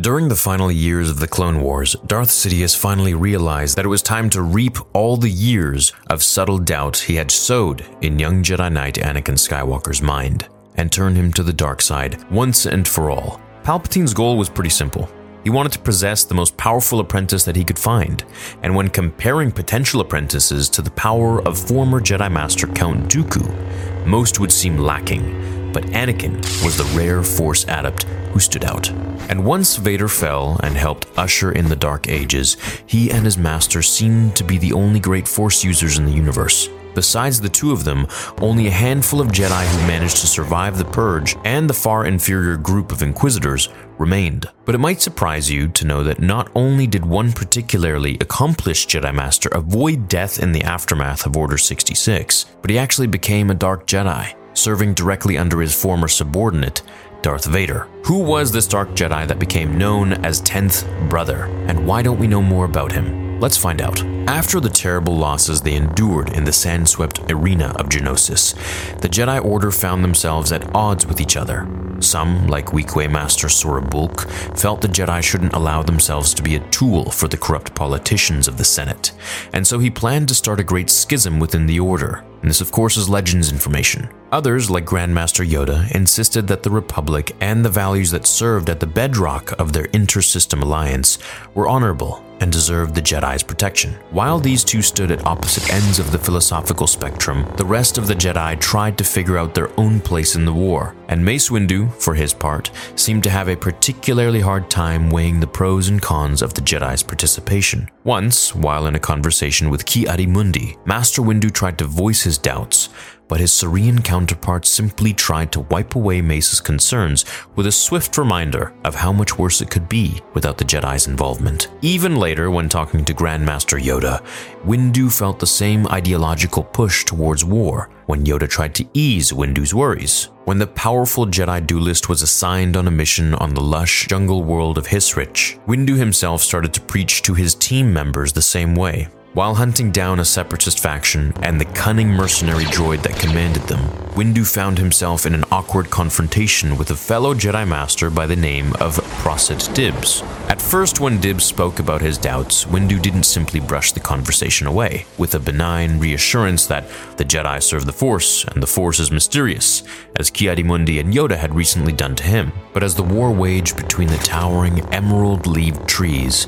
During the final years of the Clone Wars, Darth Sidious finally realized that it was time to reap all the years of subtle doubt he had sowed in young Jedi Knight Anakin Skywalker's mind and turn him to the dark side once and for all. Palpatine's goal was pretty simple. He wanted to possess the most powerful apprentice that he could find, and when comparing potential apprentices to the power of former Jedi Master Count Dooku, most would seem lacking but Anakin was the rare Force adept who stood out. And once Vader fell and helped usher in the Dark Ages, he and his master seemed to be the only great Force users in the universe. Besides the two of them, only a handful of Jedi who managed to survive the Purge and the far inferior group of Inquisitors remained. But it might surprise you to know that not only did one particularly accomplished Jedi Master avoid death in the aftermath of Order 66, but he actually became a Dark Jedi serving directly under his former subordinate, Darth Vader. Who was this Dark Jedi that became known as 10th Brother, and why don't we know more about him? Let's find out. After the terrible losses they endured in the sand swept arena of Geonosis, the Jedi Order found themselves at odds with each other. Some, like Weequay Master Sora Bulq, felt the Jedi shouldn't allow themselves to be a tool for the corrupt politicians of the Senate, and so he planned to start a great schism within the Order. And this, of course, is Legends information. Others, like Grandmaster Yoda, insisted that the Republic and the values that served at the bedrock of their inter-system alliance were honorable and deserved the Jedi's protection. While these two stood at opposite ends of the philosophical spectrum, the rest of the Jedi tried to figure out their own place in the war, and Mace Windu, for his part, seemed to have a particularly hard time weighing the pros and cons of the Jedi's participation. Once, while in a conversation with Ki-Adi-Mundi, Master Windu tried to voice his doubts, but his Cerean counterpart simply tried to wipe away Mace's concerns with a swift reminder of how much worse it could be without the Jedi's involvement. Even later, when talking to Grandmaster Yoda, Windu felt the same ideological push towards war when Yoda tried to ease Windu's worries. When the powerful Jedi duelist was assigned on a mission on the lush jungle world of Hissrich, Windu himself started to preach to his team members the same way. While hunting down a separatist faction and the cunning mercenary droid that commanded them, Windu found himself in an awkward confrontation with a fellow Jedi Master by the name of Prosset Dibs. At first, when Dibs spoke about his doubts, Windu didn't simply brush the conversation away, with a benign reassurance that the Jedi serve the Force and the Force is mysterious, as Ki-Adi-Mundi and Yoda had recently done to him. But as the war waged between the towering emerald-leaved trees,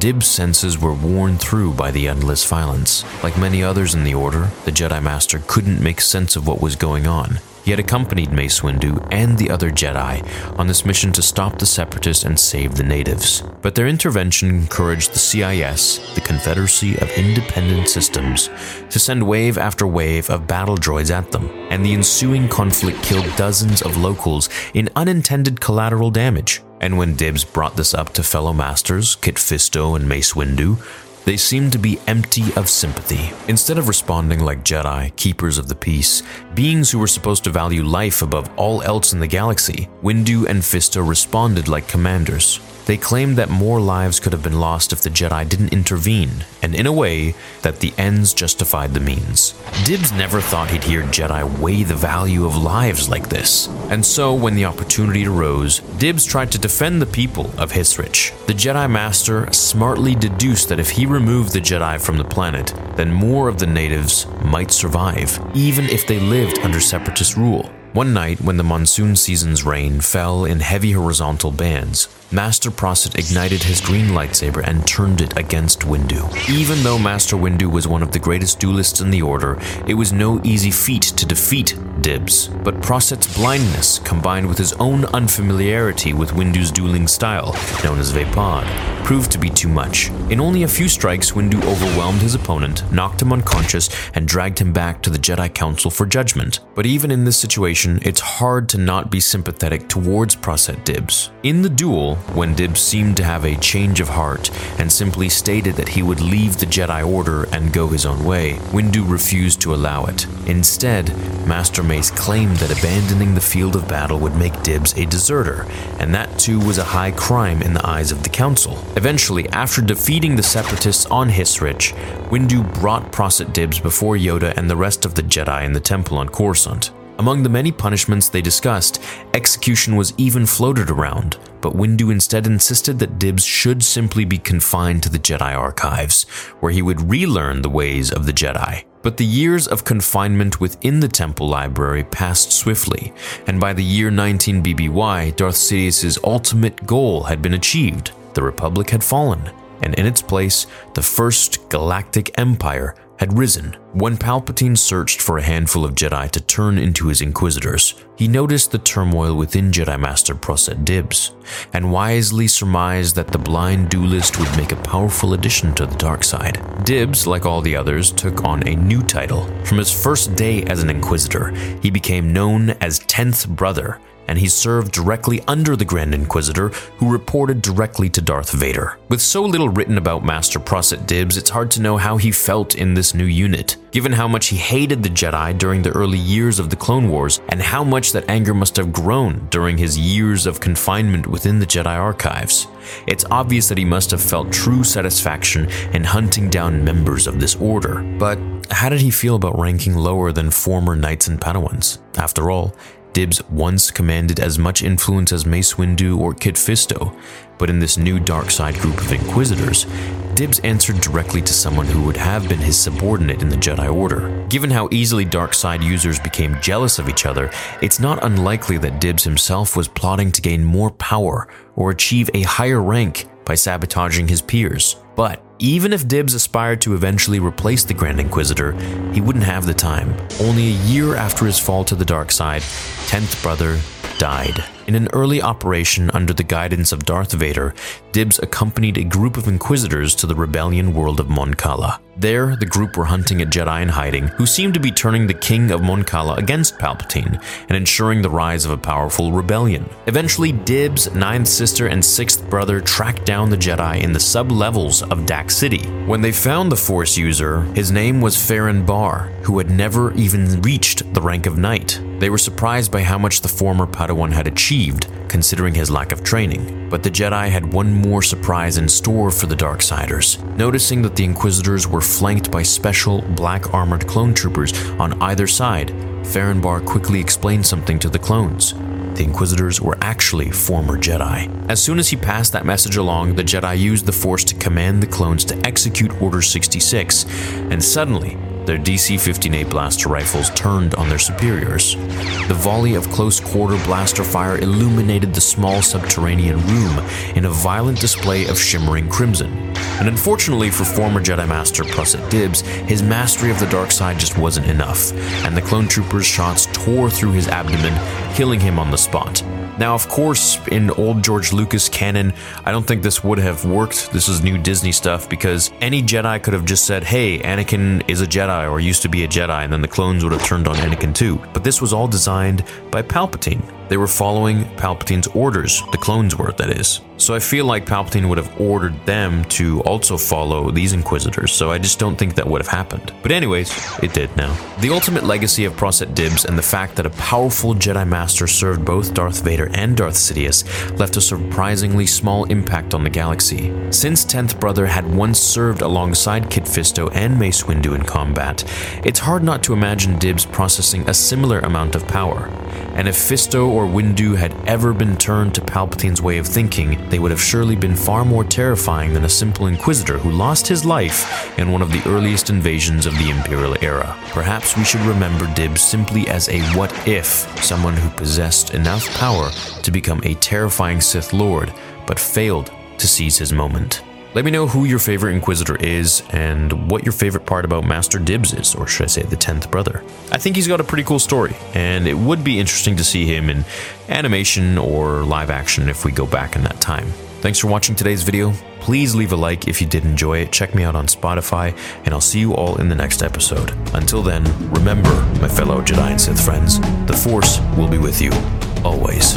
Dib's senses were worn through by the endless violence. Like many others in the Order, the Jedi Master couldn't make sense of what was going on. He had accompanied Mace Windu and the other Jedi on this mission to stop the Separatists and save the natives. But their intervention encouraged the CIS, the Confederacy of Independent Systems, to send wave after wave of battle droids at them, and the ensuing conflict killed dozens of locals in unintended collateral damage. And when Dibs brought this up to fellow masters, Kit Fisto and Mace Windu, they seemed to be empty of sympathy. Instead of responding like Jedi, keepers of the peace, beings who were supposed to value life above all else in the galaxy, Windu and Fisto responded like commanders. They claimed that more lives could have been lost if the Jedi didn't intervene, and in a way, that the ends justified the means. Dibs never thought he'd hear Jedi weigh the value of lives like this, and so when the opportunity arose, Dibs tried to defend the people of Hissrich. The Jedi Master smartly deduced that if he removed the Jedi from the planet, then more of the natives might survive, even if they lived under Separatist rule. One night, when the monsoon season's rain fell in heavy horizontal bands, Master Prosset ignited his green lightsaber and turned it against Windu. Even though Master Windu was one of the greatest duelists in the Order, it was no easy feat to defeat Dibs. But Prosset's blindness, combined with his own unfamiliarity with Windu's dueling style, known as Vaapad, proved to be too much. In only a few strikes, Windu overwhelmed his opponent, knocked him unconscious, and dragged him back to the Jedi Council for judgment. But even in this situation, it's hard to not be sympathetic towards Prosset Dibs. In the duel, When Dibs seemed to have a change of heart and simply stated that he would leave the Jedi Order and go his own way, Windu refused to allow it. Instead, Master Mace claimed that abandoning the field of battle would make Dibs a deserter, and that too was a high crime in the eyes of the Council. Eventually, after defeating the Separatists on Hissrich, Windu brought Prosset Dibs before Yoda and the rest of the Jedi in the temple on Coruscant. Among the many punishments they discussed, execution was even floated around, but Windu instead insisted that Dibs should simply be confined to the Jedi archives, where he would relearn the ways of the Jedi. But the years of confinement within the temple library passed swiftly, and by the year 19 BBY, Darth Sidious's ultimate goal had been achieved. The Republic had fallen, and in its place, the First Galactic Empire had risen. When Palpatine searched for a handful of Jedi to turn into his Inquisitors, he noticed the turmoil within Jedi Master Prosset Dibs, and wisely surmised that the blind duelist would make a powerful addition to the dark side. Dibs, like all the others, took on a new title. From his first day as an Inquisitor, he became known as Tenth Brother, and he served directly under the Grand Inquisitor, who reported directly to Darth Vader. With so little written about Master Prosset Dibs, it's hard to know how he felt in this new unit, given how much he hated the Jedi during the early years of the Clone Wars, and how much that anger must have grown during his years of confinement within the Jedi archives. It's obvious that he must have felt true satisfaction in hunting down members of this order. But how did he feel about ranking lower than former knights and Padawans? After all, Dibs once commanded as much influence as Mace Windu or Kit Fisto, but in this new dark side group of Inquisitors, Dibs answered directly to someone who would have been his subordinate in the Jedi Order. Given how easily dark side users became jealous of each other, it's not unlikely that Dibs himself was plotting to gain more power or achieve a higher rank by sabotaging his peers. But even if Dibs aspired to eventually replace the Grand Inquisitor, he wouldn't have the time. Only a year after his fall to the dark side, 10th brother died. In an early operation under the guidance of Darth Vader, Dibs accompanied a group of Inquisitors to the rebellion world of Mon Cala. There, the group were hunting a Jedi in hiding who seemed to be turning the king of Mon Cala against Palpatine and ensuring the rise of a powerful rebellion. Eventually, Dibs, ninth sister, and sixth brother tracked down the Jedi in the sub-levels of Dac City. When they found the Force user, his name was Ferren Barr, who had never even reached the rank of knight. They were surprised by how much the former Padawan had achieved, considering his lack of training. But the Jedi had one more surprise in store for the Darksiders. Noticing that the Inquisitors were flanked by special black armored clone troopers on either side, Ferren Barr quickly explained something to the clones. The Inquisitors were actually former Jedi. As soon as he passed that message along, the Jedi used the Force to command the clones to execute Order 66, and suddenly, their DC 15A blaster rifles turned on their superiors. The volley of close quarter blaster fire illuminated the small subterranean room in a violent display of shimmering crimson. And unfortunately for former Jedi Master Prosset Dibs, his mastery of the dark side just wasn't enough, and the clone trooper's shots tore through his abdomen, killing him on the spot. Now, of course, in old George Lucas canon, I don't think this would have worked. This is new Disney stuff because any Jedi could have just said, hey, Anakin is a Jedi or used to be a Jedi, and then the clones would have turned on Anakin too. But this was all designed by Palpatine. They were following Palpatine's orders, the clones were, that is. So I feel like Palpatine would have ordered them to also follow these Inquisitors, so I just don't think that would have happened. But anyways, it did now. The ultimate legacy of Prosset Dibs and the fact that a powerful Jedi Master served both Darth Vader and Darth Sidious left a surprisingly small impact on the galaxy. Since 10th Brother had once served alongside Kit Fisto and Mace Windu in combat, it's hard not to imagine Dibs processing a similar amount of power. And if Fisto or Windu had ever been turned to Palpatine's way of thinking, they would have surely been far more terrifying than a simple Inquisitor who lost his life in one of the earliest invasions of the Imperial era. Perhaps we should remember Dibs simply as a what if, someone who possessed enough power to become a terrifying Sith Lord, but failed to seize his moment. Let me know who your favorite Inquisitor is and what your favorite part about Master Dibs is, or should I say the 10th brother. I think he's got a pretty cool story, and it would be interesting to see him in animation or live action if we go back in that time. Thanks for watching today's video. Please leave a like if you did enjoy it. Check me out on Spotify, and I'll see you all in the next episode. Until then, remember, my fellow Jedi and Sith friends, the Force will be with you always.